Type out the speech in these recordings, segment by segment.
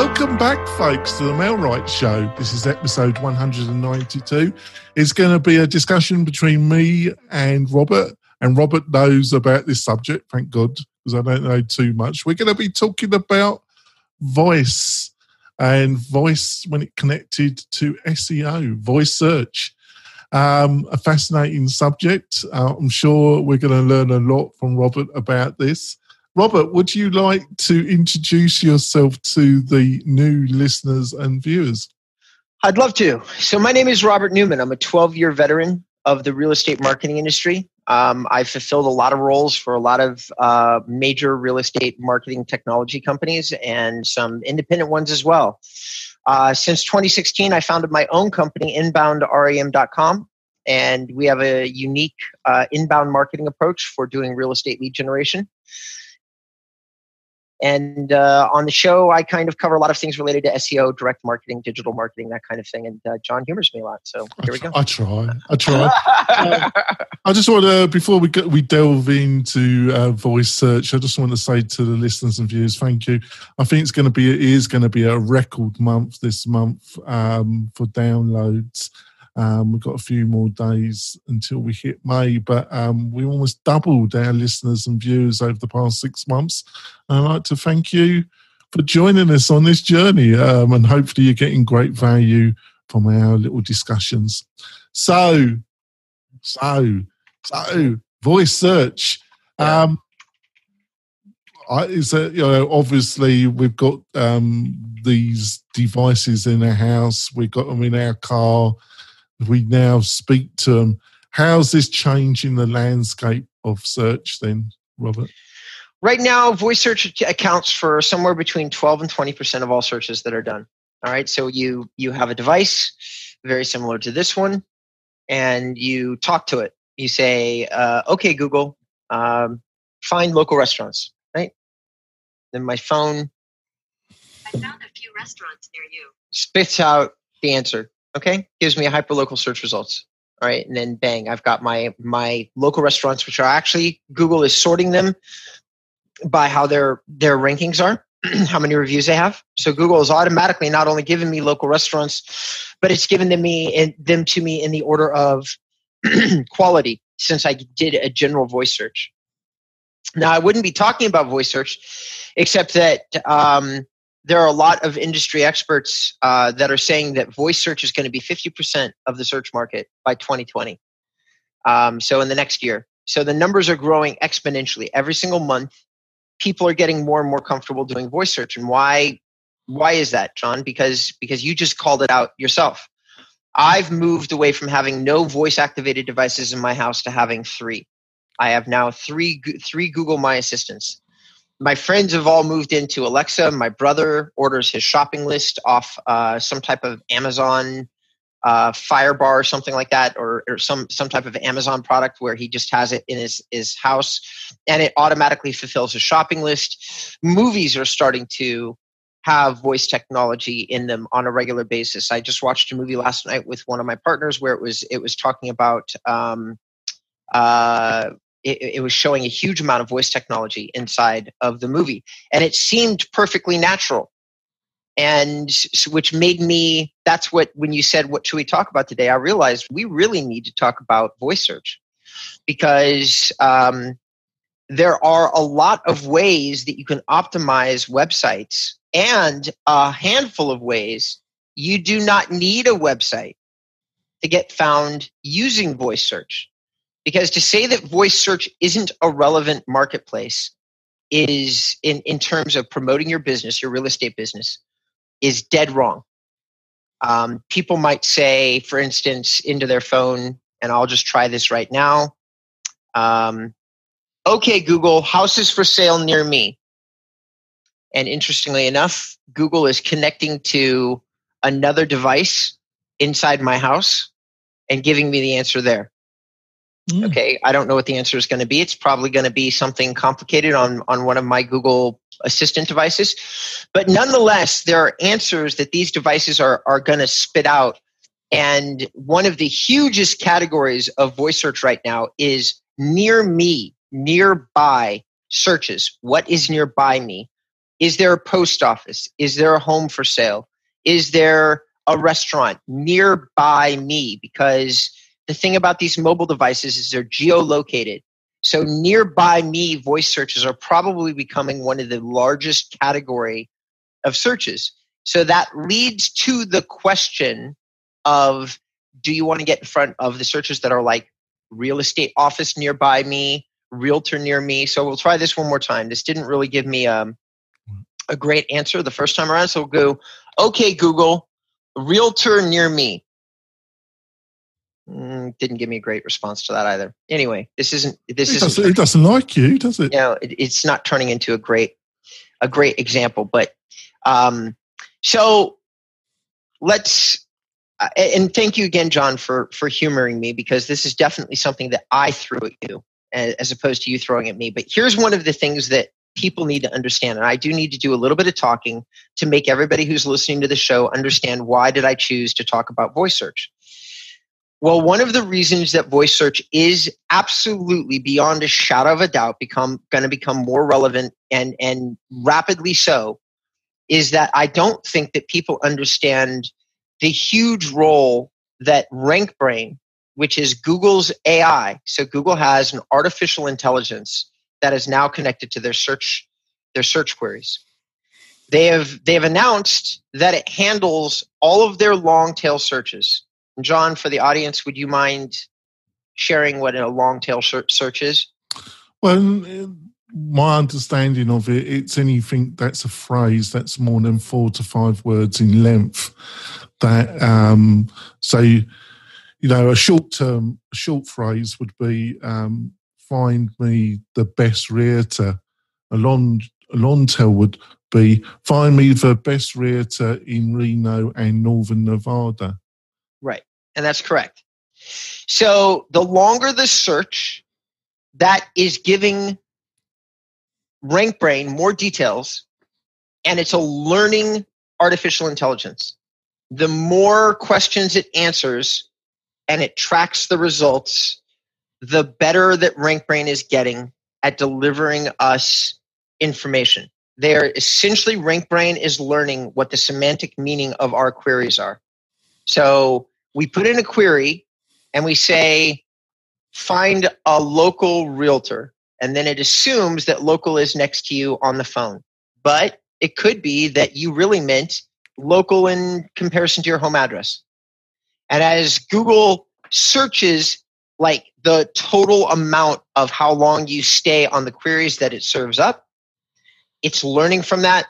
Welcome back, folks, to the MailRight Show. This is episode 192. It's going to be a discussion between me and Robert, and Robert knows about this subject, thank God, because I don't know too much. We're going to be talking about voice and voice when it connected to SEO, voice search. Um, a fascinating subject. Uh, I'm sure we're going to learn a lot from Robert about this. Robert, would you like to introduce yourself to the new listeners and viewers? I'd love to. So, my name is Robert Newman. I'm a 12 year veteran of the real estate marketing industry. Um, I've fulfilled a lot of roles for a lot of uh, major real estate marketing technology companies and some independent ones as well. Uh, since 2016, I founded my own company, inboundrem.com, and we have a unique uh, inbound marketing approach for doing real estate lead generation. And uh, on the show, I kind of cover a lot of things related to SEO, direct marketing, digital marketing, that kind of thing. And uh, John humors me a lot. So here we go. I try. I try. uh, I just want to, before we go, we delve into uh, voice search, I just want to say to the listeners and viewers, thank you. I think it's going to be, it is going to be a record month this month um, for downloads. Um, we've got a few more days until we hit May, but um, we almost doubled our listeners and viewers over the past six months. And I'd like to thank you for joining us on this journey, um, and hopefully you're getting great value from our little discussions. So, so, so, voice search. Um, I, is that you know obviously we've got um, these devices in our house, we've got them in our car, we now speak to them. How's this changing the landscape of search then, Robert? Right now, voice search accounts for somewhere between 12 and 20% of all searches that are done. All right, so you you have a device very similar to this one, and you talk to it. You say, uh, "Okay, Google, um, find local restaurants." Right? Then my phone. I found a few restaurants near you. Spits out the answer okay? Gives me a hyperlocal search results. All right and then bang i've got my my local restaurants which are actually google is sorting them by how their their rankings are how many reviews they have. So google is automatically not only giving me local restaurants but it's given them me in, them to me in the order of quality since i did a general voice search. Now i wouldn't be talking about voice search except that um, there are a lot of industry experts uh, that are saying that voice search is going to be 50% of the search market by 2020. Um, so in the next year. So the numbers are growing exponentially. Every single month, people are getting more and more comfortable doing voice search. And why? Why is that, John? Because because you just called it out yourself. I've moved away from having no voice activated devices in my house to having three. I have now three three Google My Assistants my friends have all moved into Alexa. My brother orders his shopping list off uh, some type of Amazon uh, Firebar or something like that, or, or some some type of Amazon product where he just has it in his his house, and it automatically fulfills his shopping list. Movies are starting to have voice technology in them on a regular basis. I just watched a movie last night with one of my partners where it was it was talking about um, uh, it, it, was showing a huge amount of voice technology inside of the movie. And it seemed perfectly natural. And which made me that's what when you said what should we talk about today? I realized we really need to talk about voice search. Because um, there are a lot of ways that you can optimize websites and a handful of ways you do not need a website to get found using voice search because to say that voice search isn't a relevant marketplace is in, in terms of promoting your business, your real estate business, is dead wrong. Um, people might say, for instance, into their phone, and I'll just try this right now. Um, okay, Google, houses for sale near me. And interestingly enough, Google is connecting to another device inside my house and giving me the answer there. Mm. Okay, I don't know what the answer is going to be. It's probably going to be something complicated on on one of my Google Assistant devices, but nonetheless, there are answers that these devices are are going to spit out. And one of the hugest categories of voice search right now is near me, nearby searches. What is nearby me? Is there a post office? Is there a home for sale? Is there a restaurant nearby me? Because the thing about these mobile devices is they're geolocated. So nearby me voice searches are probably becoming one of the largest category of searches. So that leads to the question of do you want to get in front of the searches that are like real estate office nearby me, realtor near me? So we'll try this one more time. This didn't really give me um, a great answer the first time around. So we'll go, okay, Google, realtor near me. Mm, didn't give me a great response to that either. Anyway, this isn't this isn't. doesn't, it doesn't like you, does it? you know it, it's not turning into a great a great example but um so let's uh, and thank you again john for for humoring me because this is definitely something that i threw at you as opposed to you throwing at me but here's one of the things that people need to understand and i do need to do a little bit of talking to make everybody who's listening to the show understand why did i choose to talk about voice search well, one of the reasons that voice search is absolutely beyond a shadow of a doubt become going to become more relevant and and rapidly so is that I don't think that people understand the huge role that RankBrain, which is Google's AI, so Google has an artificial intelligence that is now connected to their search their search queries. They have they have announced that it handles all of their long tail searches. John, for the audience, would you mind sharing what a long tail search is? Well, my understanding of it, it's anything that's a phrase that's more than four to five words in length. That um, so, you know, a short term, short phrase would be um, "find me the best realtor." A long, a long tail would be "find me the best realtor in Reno and Northern Nevada." And that's correct. So the longer the search, that is giving RankBrain more details, and it's a learning artificial intelligence. The more questions it answers and it tracks the results, the better that RankBrain is getting at delivering us information. They're essentially RankBrain is learning what the semantic meaning of our queries are. So we put in a query and we say, find a local realtor. And then it assumes that local is next to you on the phone. But it could be that you really meant local in comparison to your home address. And as Google searches like the total amount of how long you stay on the queries that it serves up, it's learning from that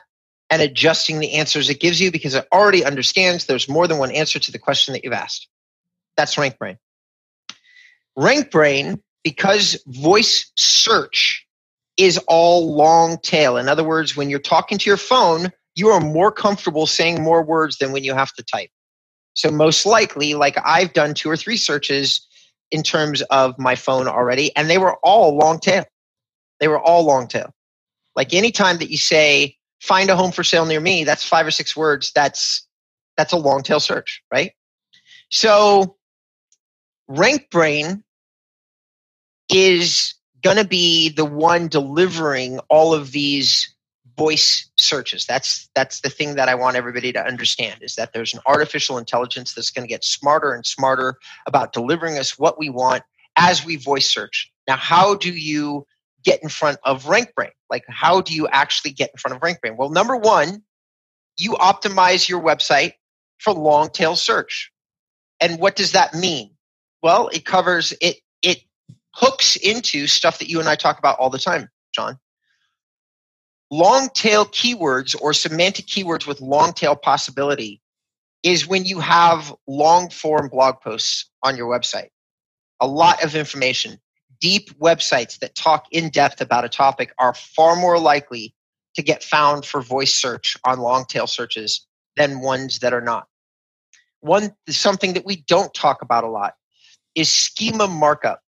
and adjusting the answers it gives you because it already understands there's more than one answer to the question that you've asked. That's RankBrain. RankBrain, because voice search is all long tail. In other words, when you're talking to your phone, you are more comfortable saying more words than when you have to type. So, most likely, like I've done two or three searches in terms of my phone already, and they were all long tail. They were all long tail. Like anytime that you say, find a home for sale near me, that's five or six words. That's that's a long tail search, right? So RankBrain is going to be the one delivering all of these voice searches. That's that's the thing that I want everybody to understand is that there's an artificial intelligence that's going to get smarter and smarter about delivering us what we want as we voice search. Now, how do you get in front of RankBrain? Like, how do you actually get in front of RankBrain? Well, number one, you optimize your website for long tail search. And what does that mean? Well, it covers it. It hooks into stuff that you and I talk about all the time, John. Long tail keywords or semantic keywords with long tail possibility is when you have long form blog posts on your website. A lot of information. Deep websites that talk in depth about a topic are far more likely to get found for voice search on long tail searches than ones that are not. One something that we don't talk about a lot is schema markup.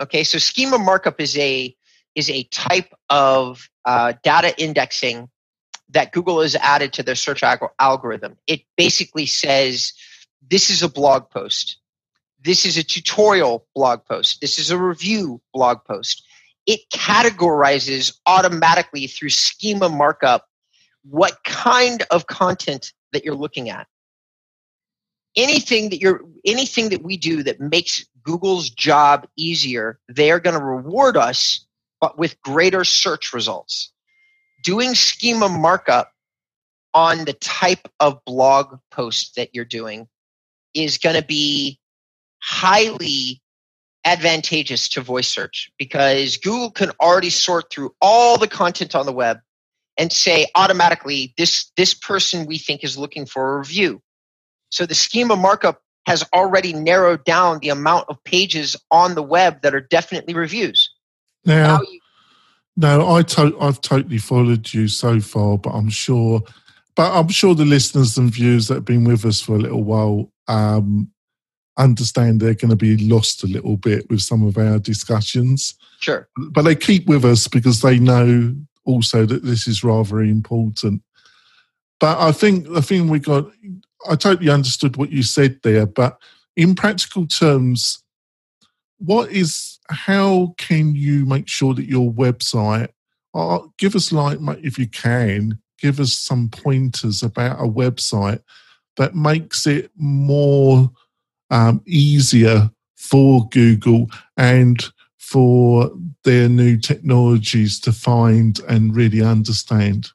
Okay, so schema markup is a is a type of uh, data indexing that Google has added to their search algorithm. It basically says this is a blog post, this is a tutorial blog post, this is a review blog post. It categorizes automatically through schema markup what kind of content that you're looking at. Anything that you're anything that we do that makes Google's job easier, they are going to reward us but with greater search results. Doing schema markup on the type of blog post that you're doing is going to be highly advantageous to voice search because Google can already sort through all the content on the web and say automatically this this person we think is looking for a review. So the schema markup has already narrowed down the amount of pages on the web that are definitely reviews. Now, you, no, I to- I've totally followed you so far, but I'm sure, but I'm sure the listeners and viewers that have been with us for a little while um, understand they're going to be lost a little bit with some of our discussions. sure. But they keep with us because they know also that this is rather important. But I think the thing we got, I totally understood what you said there, but in practical terms, what is how can you make sure that your website uh, give us like if you can give us some pointers about a website that makes it more um, easier for google and for their new technologies to find and really understand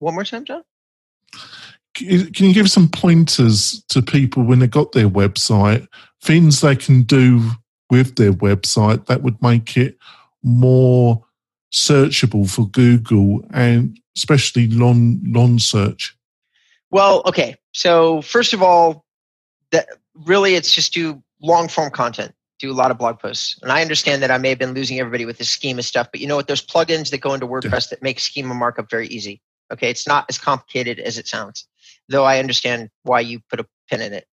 One more time, John. can you give some pointers to people when they got their website things they can do with their website that would make it more searchable for google and especially non search Well, okay. So first of all, that really it's just do long form content. Do a lot of blog posts. And I understand that I may have been losing everybody with the schema stuff, but you know what? There's plugins that go into WordPress that make schema markup very easy. Okay, it's not as complicated as it sounds, though I understand why you put a pin in it.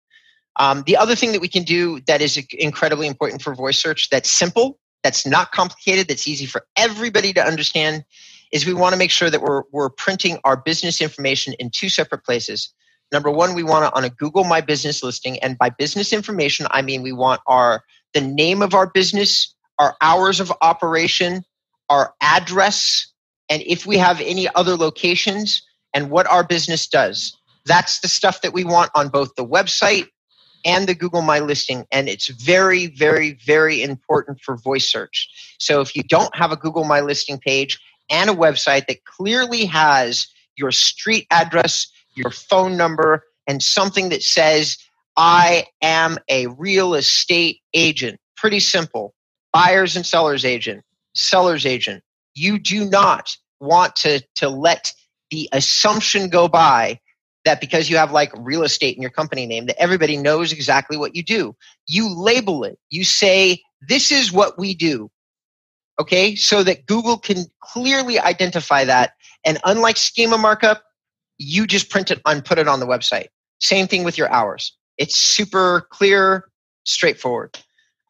Um, the other thing that we can do that is incredibly important for voice search that's simple, that's not complicated, that's easy for everybody to understand is we want to make sure that we're, we're printing our business information in two separate places. Number one, we want it on a Google My Business listing. And by business information, I mean we want our the name of our business, our hours of operation, our address, and if we have any other locations and what our business does. That's the stuff that we want on both the website and the Google My listing. And it's very, very, very important for voice search. So if you don't have a Google My listing page and a website that clearly has your street address, your phone number, and something that says, I am a real estate agent. Pretty simple. Buyers and sellers agent, sellers agent. You do not want to, to let the assumption go by that because you have like real estate in your company name, that everybody knows exactly what you do. You label it. You say, this is what we do. Okay. So that Google can clearly identify that. And unlike schema markup, you just print it and put it on the website. Same thing with your hours. It's super clear, straightforward.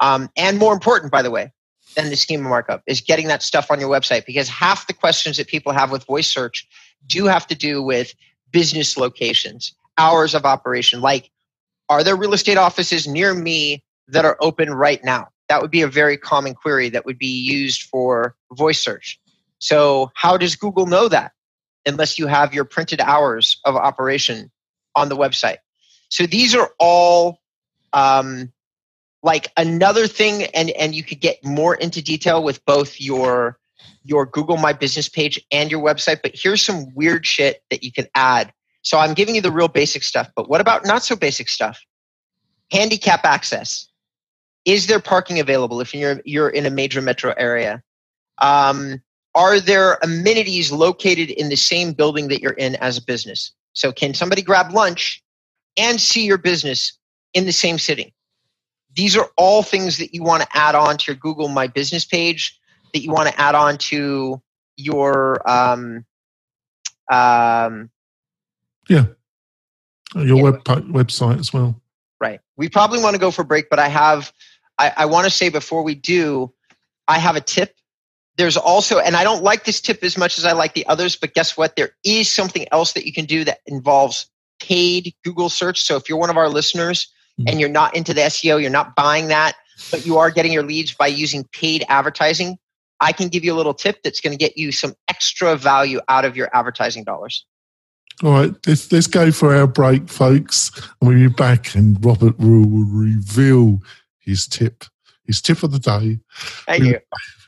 Um, and more important, by the way, than the schema markup is getting that stuff on your website because half the questions that people have with voice search do have to do with business locations, hours of operation. Like, are there real estate offices near me that are open right now? That would be a very common query that would be used for voice search. So, how does Google know that unless you have your printed hours of operation on the website? So, these are all um, like another thing, and, and you could get more into detail with both your your Google My Business page and your website. But here's some weird shit that you can add. So I'm giving you the real basic stuff, but what about not so basic stuff? Handicap access. Is there parking available if you're you're in a major metro area? Um, are there amenities located in the same building that you're in as a business? So can somebody grab lunch and see your business in the same sitting? These are all things that you want to add on to your Google My Business page that you want to add on to your um, um, your Yeah. web website as well right. We probably want to go for a break, but I have I, I want to say before we do, I have a tip. There's also, and I don't like this tip as much as I like the others, but guess what? There is something else that you can do that involves paid Google search. So if you're one of our listeners Mhm. and you're not into the SEO, you're not buying that, but you are getting your leads by using paid advertising. I can give you a little tip that's going to get you some extra value out of your advertising dollars. All right, let's, let's go for our break, folks. And we'll be back, and Robert will reveal his tip, his tip of the day. Thank you.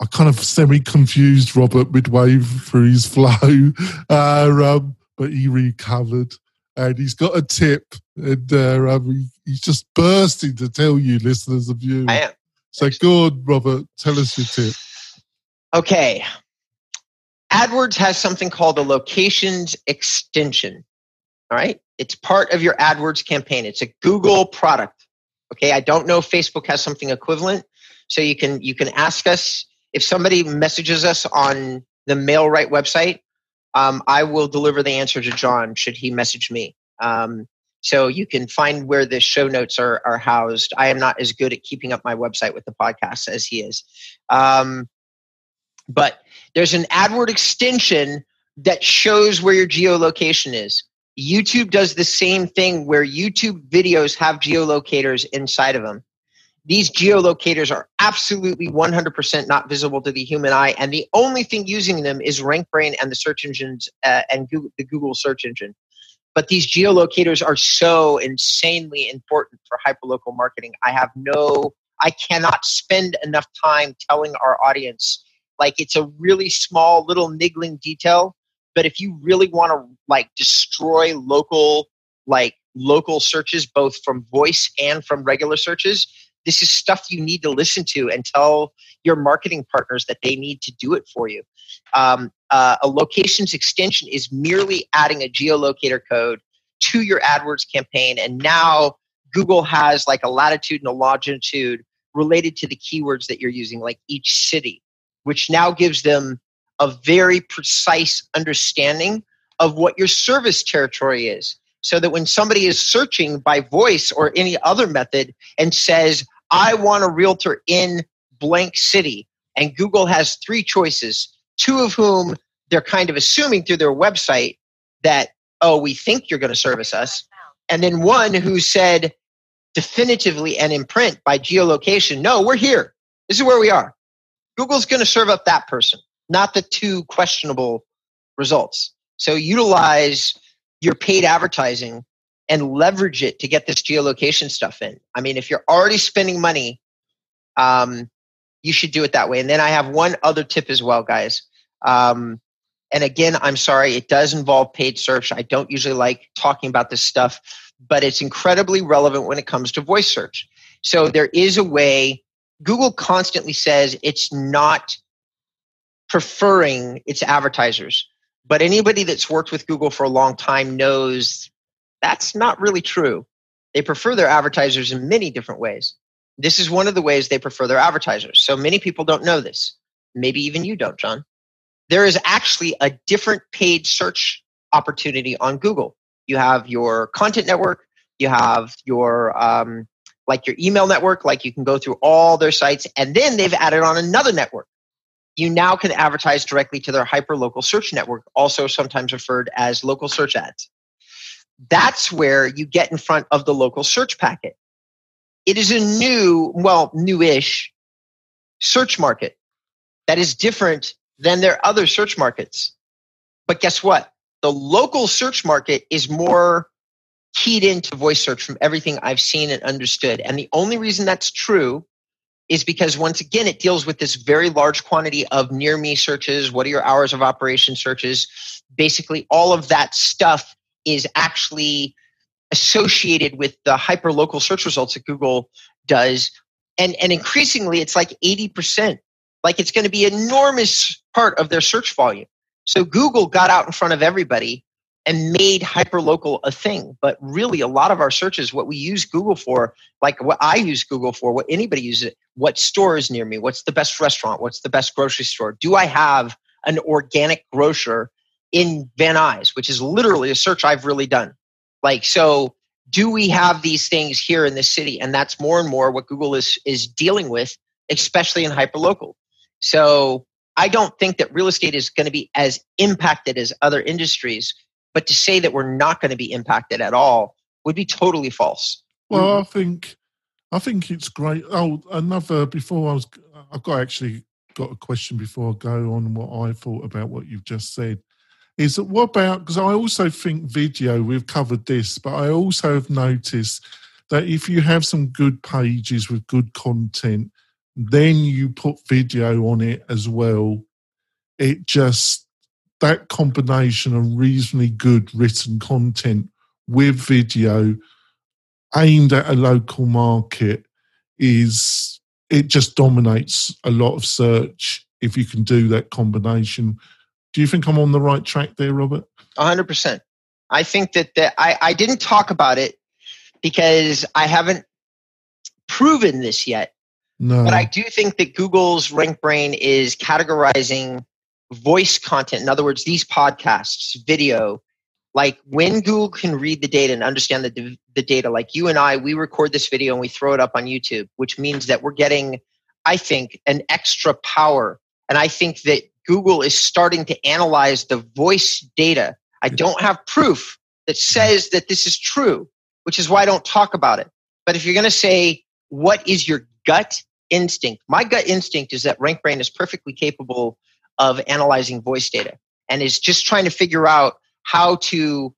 I kind of semi confused Robert midway through his flow, uh, um, but he recovered and he's got a tip and uh, um, he, he's just bursting to tell you, listeners of you. I am. So go on, Robert, tell us your tip. Okay. AdWords has something called a locations extension. All right. It's part of your AdWords campaign. It's a Google product. Okay. I don't know if Facebook has something equivalent. So you can you can ask us if somebody messages us on the MailRight website, um, I will deliver the answer to John should he message me. Um, so you can find where the show notes are, are housed. I am not as good at keeping up my website with the podcast as he is. Um, but there's an AdWord extension that shows where your geolocation is. YouTube does the same thing where YouTube videos have geolocators inside of them. These geolocators are absolutely 100% not visible to the human eye, and the only thing using them is RankBrain and the search engines uh, and Google, the Google search engine. But these geolocators are so insanely important for hyperlocal marketing. I have no, I cannot spend enough time telling our audience like it's a really small little niggling detail but if you really want to like destroy local like local searches both from voice and from regular searches this is stuff you need to listen to and tell your marketing partners that they need to do it for you. Um, uh, a locations extension is merely adding a geolocator code to your AdWords campaign. And now Google has like a latitude and a longitude related to the keywords that you're using, like each city, which now gives them a very precise understanding of what your service territory is. So that when somebody is searching by voice or any other method and says, I want a realtor in blank city. And Google has three choices, two of whom they're kind of assuming through their website that, oh, we think you're going to service us. And then one who said definitively and in print by geolocation, no, we're here. This is where we are. Google's going to serve up that person, not the two questionable results. So utilize your paid advertising and leverage it to get this geolocation stuff in. I mean, if you're already spending money, um, you should do it that way. And then I have one other tip as well, guys. Um, and again, I'm sorry, it does involve paid search. I don't usually like talking about this stuff, but it's incredibly relevant when it comes to voice search. So there is a way, Google constantly says it's not preferring its advertisers. But anybody that's worked with Google for a long time knows that's not really true. They prefer their advertisers in many different ways. This is one of the ways they prefer their advertisers. So many people don't know this. Maybe even you don't, John. There is actually a different paid search opportunity on Google. You have your content network, you have your um, like your email network, like you can go through all their sites, and then they've added on another network. You now can advertise directly to their hyper local search network, also sometimes referred as local search ads that's where you get in front of the local search packet. It is a new, well, newish search market that is different than their other search markets. But guess what? The local search market is more keyed into voice search from everything I've seen and understood. And the only reason that's true is because once again, it deals with this very large quantity of near me searches. What are your hours of operation searches? Basically, all of that stuff is actually associated with the hyper local search results that Google does. And, and increasingly, it's like 80%. Like it's going to be enormous part of their search volume. So Google got out in front of everybody and made hyperlocal a thing. But really, a lot of our searches, what we use Google for, like what I use Google for, what anybody uses it, what store is near me? What's the best restaurant? What's the best grocery store? Do I have an organic grocer in Van Nuys, which is literally a search I've really done. Like, so do we have these things here in this city? And that's more and more what Google is, is dealing with, especially in hyperlocal. So I don't think that real estate is going to be as impacted as other industries, but to say that we're not going to be impacted at all would be totally false. Well, mm-hmm. I think I think it's great. Oh, another before I was, I've got actually got a question before I go on what I thought about what you've just said. Is that what about? Because I also think video. We've covered this, but I also have noticed that if you have some good pages with good content, then you put video on it as well. It just that combination of reasonably good written content with video aimed at a local market is it just dominates a lot of search if you can do that combination. Do you think I'm on the right track there, Robert? 100%. I think that the, I, I didn't talk about it because I haven't proven this yet. No. But I do think that Google's RankBrain is categorizing voice content. In other words, these podcasts, video, like when Google can read the data and understand the, the data, like you and I, we record this video and we throw it up on YouTube, which means that we're getting, I think, an extra power. And I think that Google is starting to analyze the voice data. I don't have proof that says that this is true, which is why I don't talk about it. But if you're going to say, what is your gut instinct? My gut instinct is that RankBrain is perfectly capable of analyzing voice data and is just trying to figure out how to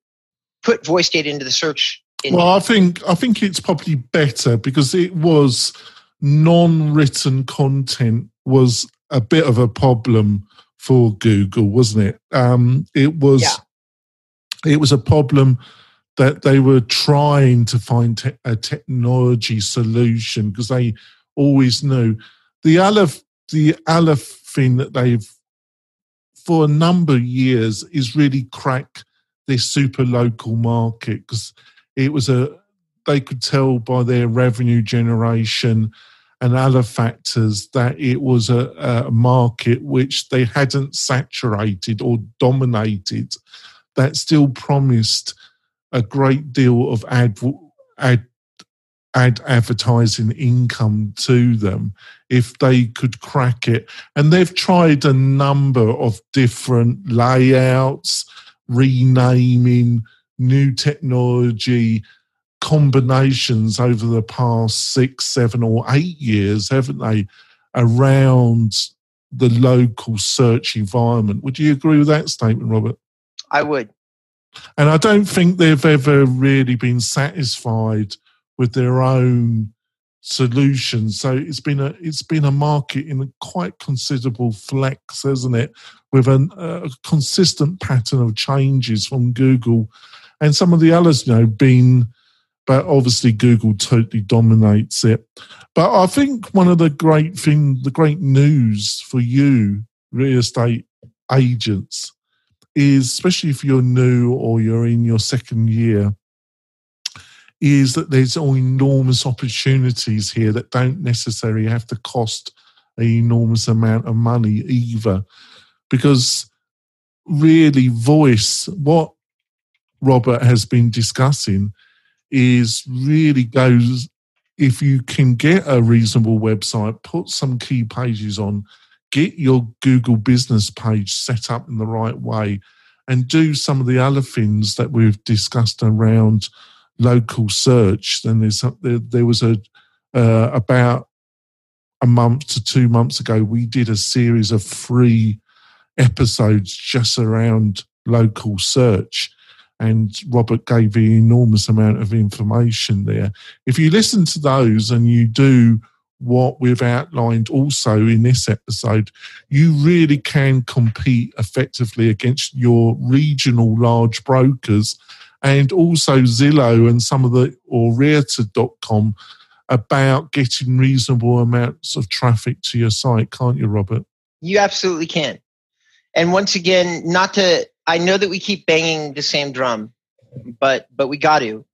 put voice data into the search. Engine. Well, I think I think it's probably better because it was non-written content was a bit of a problem for Google, wasn't it? Um, it was yeah. it was a problem that they were trying to find te- a technology solution because they always knew the other the other thing that they've for a number of years is really crack this super local market because it was a they could tell by their revenue generation and other factors that it was a, a market which they hadn't saturated or dominated that still promised a great deal of ad, ad add advertising income to them if they could crack it. And they've tried a number of different layouts, renaming, new technology combinations over the past six, seven, or eight years, haven't they, around the local search environment. Would you agree with that statement, Robert? I would. And I don't think they've ever really been satisfied with their own solutions. So it's been a it's been a market in a quite considerable flex, hasn't it? With an, a consistent pattern of changes from Google, and some of the others, you know, been. But obviously, Google totally dominates it. But I think one of the great thing, the great news for you, real estate agents, is especially if you're new or you're in your second year, is that there's enormous opportunities here that don't necessarily have to cost an enormous amount of money either. Because really, voice, what Robert has been discussing, is really goes if you can get a reasonable website, put some key pages on, get your Google business page set up in the right way, and do some of the other things that we've discussed around local search. Then there's there, there was a uh, about a month to two months ago. We did a series of free episodes just around local search. And Robert gave an enormous amount of information there. If you listen to those and you do what we've outlined also in this episode, you really can compete effectively against your regional large brokers and also Zillow and some of the, or Realtor.com about getting reasonable amounts of traffic to your site, can't you, Robert? You absolutely can. And once again, not to, I know that we keep banging the same drum, but, but we got to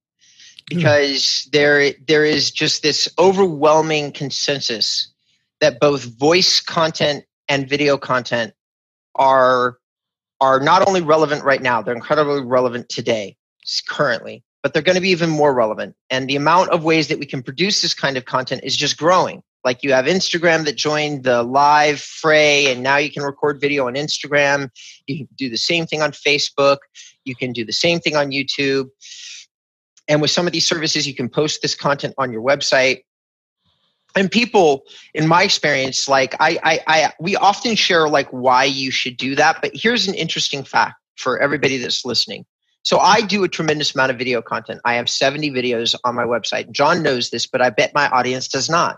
because there, there is just this overwhelming consensus that both voice content and video content are are not only relevant right now, they're incredibly relevant today, currently, but they're going to be even more relevant. And the amount of ways that we can produce this kind of content is just growing. Like you have Instagram that joined the live fray, and now you can record video on Instagram. You can do the same thing on Facebook. You can do the same thing on YouTube. And with some of these services, you can post this content on your website and people in my experience like I, I i we often share like why you should do that but here's an interesting fact for everybody that's listening so i do a tremendous amount of video content i have 70 videos on my website john knows this but i bet my audience does not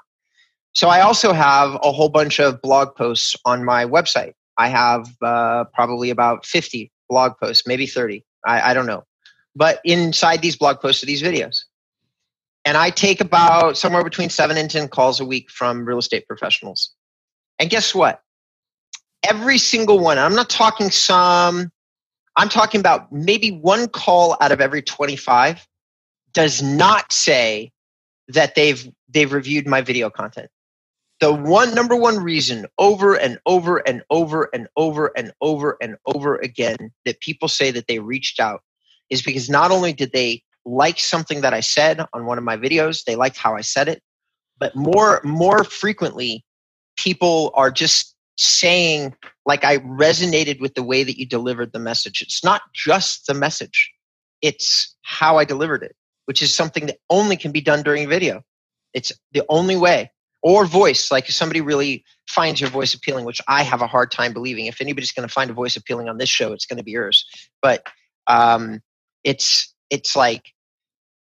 so i also have a whole bunch of blog posts on my website i have uh, probably about 50 blog posts maybe 30 I, I don't know but inside these blog posts are these videos and I take about somewhere between seven and 10 calls a week from real estate professionals. And guess what? Every single one, I'm not talking some, I'm talking about maybe one call out of every 25 does not say that they've they've reviewed my video content. The one number one reason over and over and over and over and over and over again that people say that they reached out is because not only did they like something that I said on one of my videos. They liked how I said it. But more more frequently, people are just saying like I resonated with the way that you delivered the message. It's not just the message. It's how I delivered it, which is something that only can be done during video. It's the only way. Or voice, like if somebody really finds your voice appealing, which I have a hard time believing. If anybody's going to find a voice appealing on this show, it's going to be yours. But um, it's it's like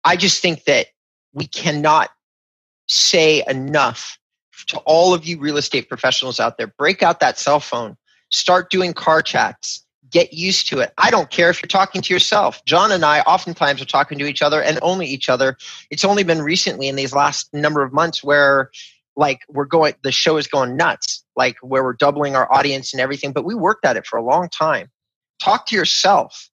I just think that we cannot say enough to all of you real estate professionals out there break out that cell phone, start doing car chats, get used to it. I don't care if you're talking to yourself. John and I oftentimes are talking to each other and only each other. It's only been recently in these last number of months where like we're going the show is going nuts like where we're doubling our audience and everything but we worked at it for a long time talk to yourself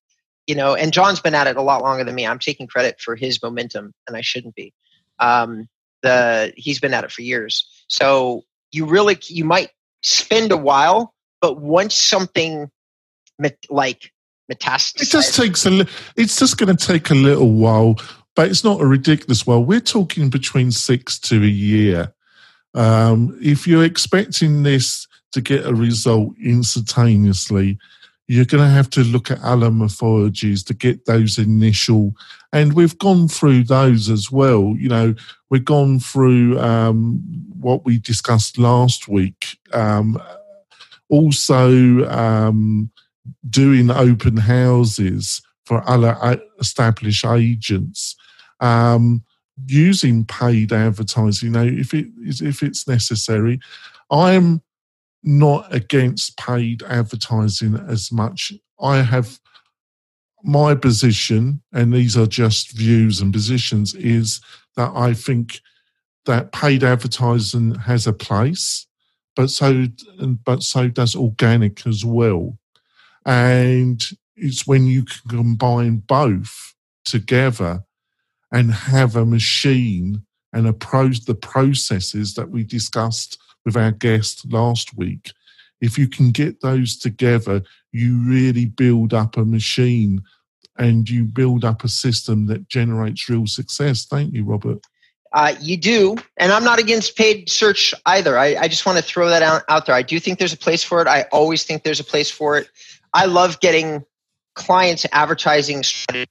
you know, and John's been at it a lot longer than me. I'm taking credit for his momentum, and I shouldn't be. Um, the he's been at it for years. So you really you might spend a while, but once something like metastasizes, it just takes a. It's just going to take a little while, but it's not a ridiculous while. We're talking between six to a year. Um, if you're expecting this to get a result instantaneously, you're going to have to look at other morphologies to get those initial and we've gone through those as well. You know we've gone through um, what we discussed last week um, also um, doing open houses for other uh, established agents. Um, using paid advertising know if it if it's necessary i'm not against paid advertising as much. I have my position, and these are just views and positions, is that I think that paid advertising has a place, but so but so does organic as well. And it's when you can combine both together and have a machine and a pro the processes that we discussed with our guest last week. If you can get those together, you really build up a machine and you build up a system that generates real success, don't you, Robert? Uh, you do, and I'm not against paid search either. I, I just want to throw that out, out there. I do think there's a place for it. I always think there's a place for it. I love getting clients advertising strategy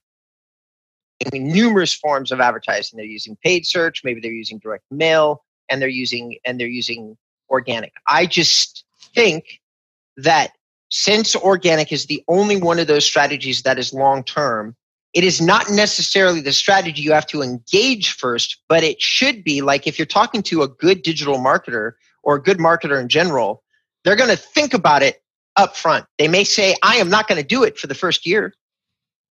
numerous forms of advertising. They're using paid search, maybe they're using direct mail, and they're using and they're using organic. I just think that since organic is the only one of those strategies that is long term, it is not necessarily the strategy you have to engage first, but it should be like if you're talking to a good digital marketer or a good marketer in general, they're going to think about it up front. They may say, I am not going to do it for the first year,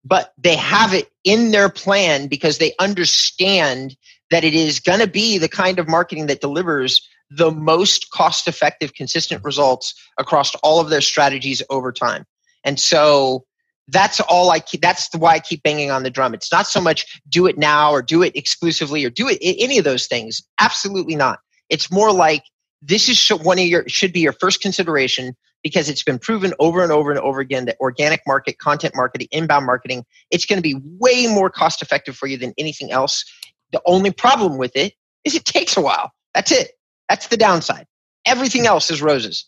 but they have it in their plan because they understand that it is going to be the kind of marketing that delivers the most cost effective, consistent results across all of their strategies over time. And so that's all I keep. That's why I keep banging on the drum. It's not so much do it now or do it exclusively or do it any of those things. Absolutely not. It's more like this is one of your should be your first consideration because it's been proven over and over and over again that organic market, content marketing, inbound marketing, it's going to be way more cost effective for you than anything else. The only problem with it is it takes a while. That's it. That's the downside. Everything else is roses.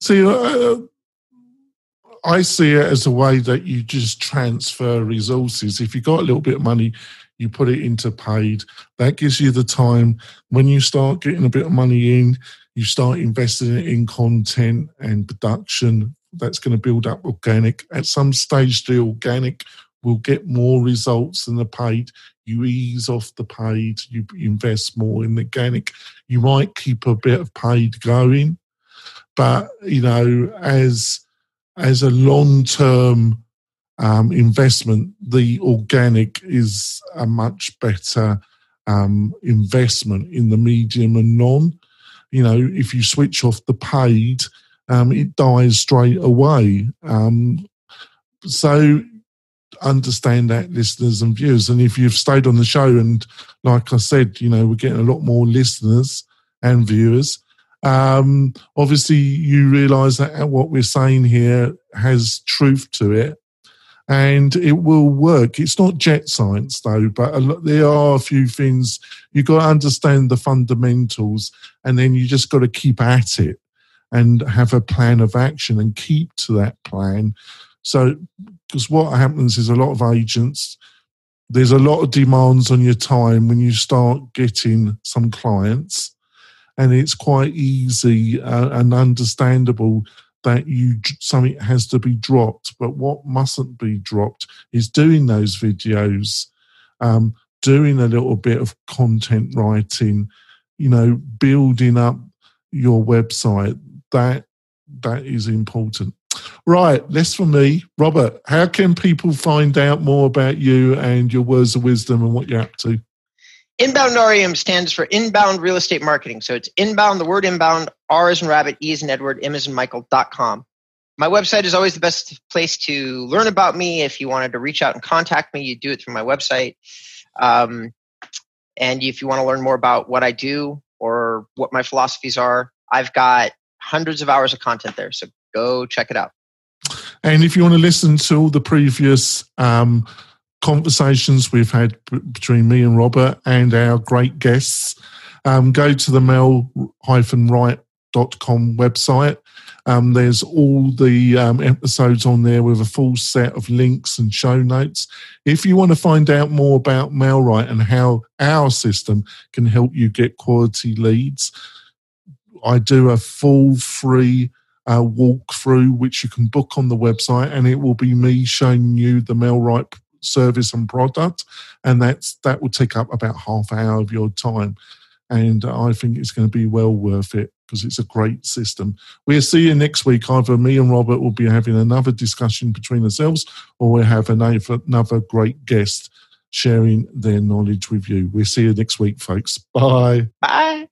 See, uh, I see it as a way that you just transfer resources. If you got a little bit of money, you put it into paid. That gives you the time when you start getting a bit of money in, you start investing in content and production. That's going to build up organic. At some stage, the organic will get more results than the paid. You ease off the paid, you invest more in the organic. You might keep a bit of paid going, but you know, as as a long term um, investment, the organic is a much better um, investment in the medium and non. You know, if you switch off the paid, um, it dies straight away. Um, so understand that, listeners and viewers. And if you've stayed on the show, and like I said, you know, we're getting a lot more listeners and viewers. Um, obviously, you realise that what we're saying here has truth to it, and it will work. It's not jet science, though, but lot, there are a few things you've got to understand the fundamentals, and then you just got to keep at it and have a plan of action and keep to that plan. So, because what happens is a lot of agents, there's a lot of demands on your time when you start getting some clients and it's quite easy uh, and understandable that you something has to be dropped. But what mustn't be dropped is doing those videos, um, doing a little bit of content writing, you know, building up your website. That that is important. Right, less from me. Robert, how can people find out more about you and your words of wisdom and what you're up to? Inbound REM stands for inbound real estate marketing. So it's inbound, the word inbound, R is in rabbit, E is in Edward, M is in Michael.com. My website is always the best place to learn about me. If you wanted to reach out and contact me, you do it through my website. Um, and if you want to learn more about what I do or what my philosophies are, I've got hundreds of hours of content there. So go check it out. And if you want to listen to all the previous um, conversations we've had between me and Robert and our great guests, um, go to the mailright.com website. Um, there's all the um, episodes on there with a full set of links and show notes. If you want to find out more about MailRight and how our system can help you get quality leads, I do a full free uh, walkthrough which you can book on the website, and it will be me showing you the MailRight service and product, and that's that will take up about half hour of your time. And I think it's going to be well worth it because it's a great system. We'll see you next week. Either me and Robert will be having another discussion between ourselves, or we'll have another, another great guest sharing their knowledge with you. We'll see you next week, folks. Bye. Bye.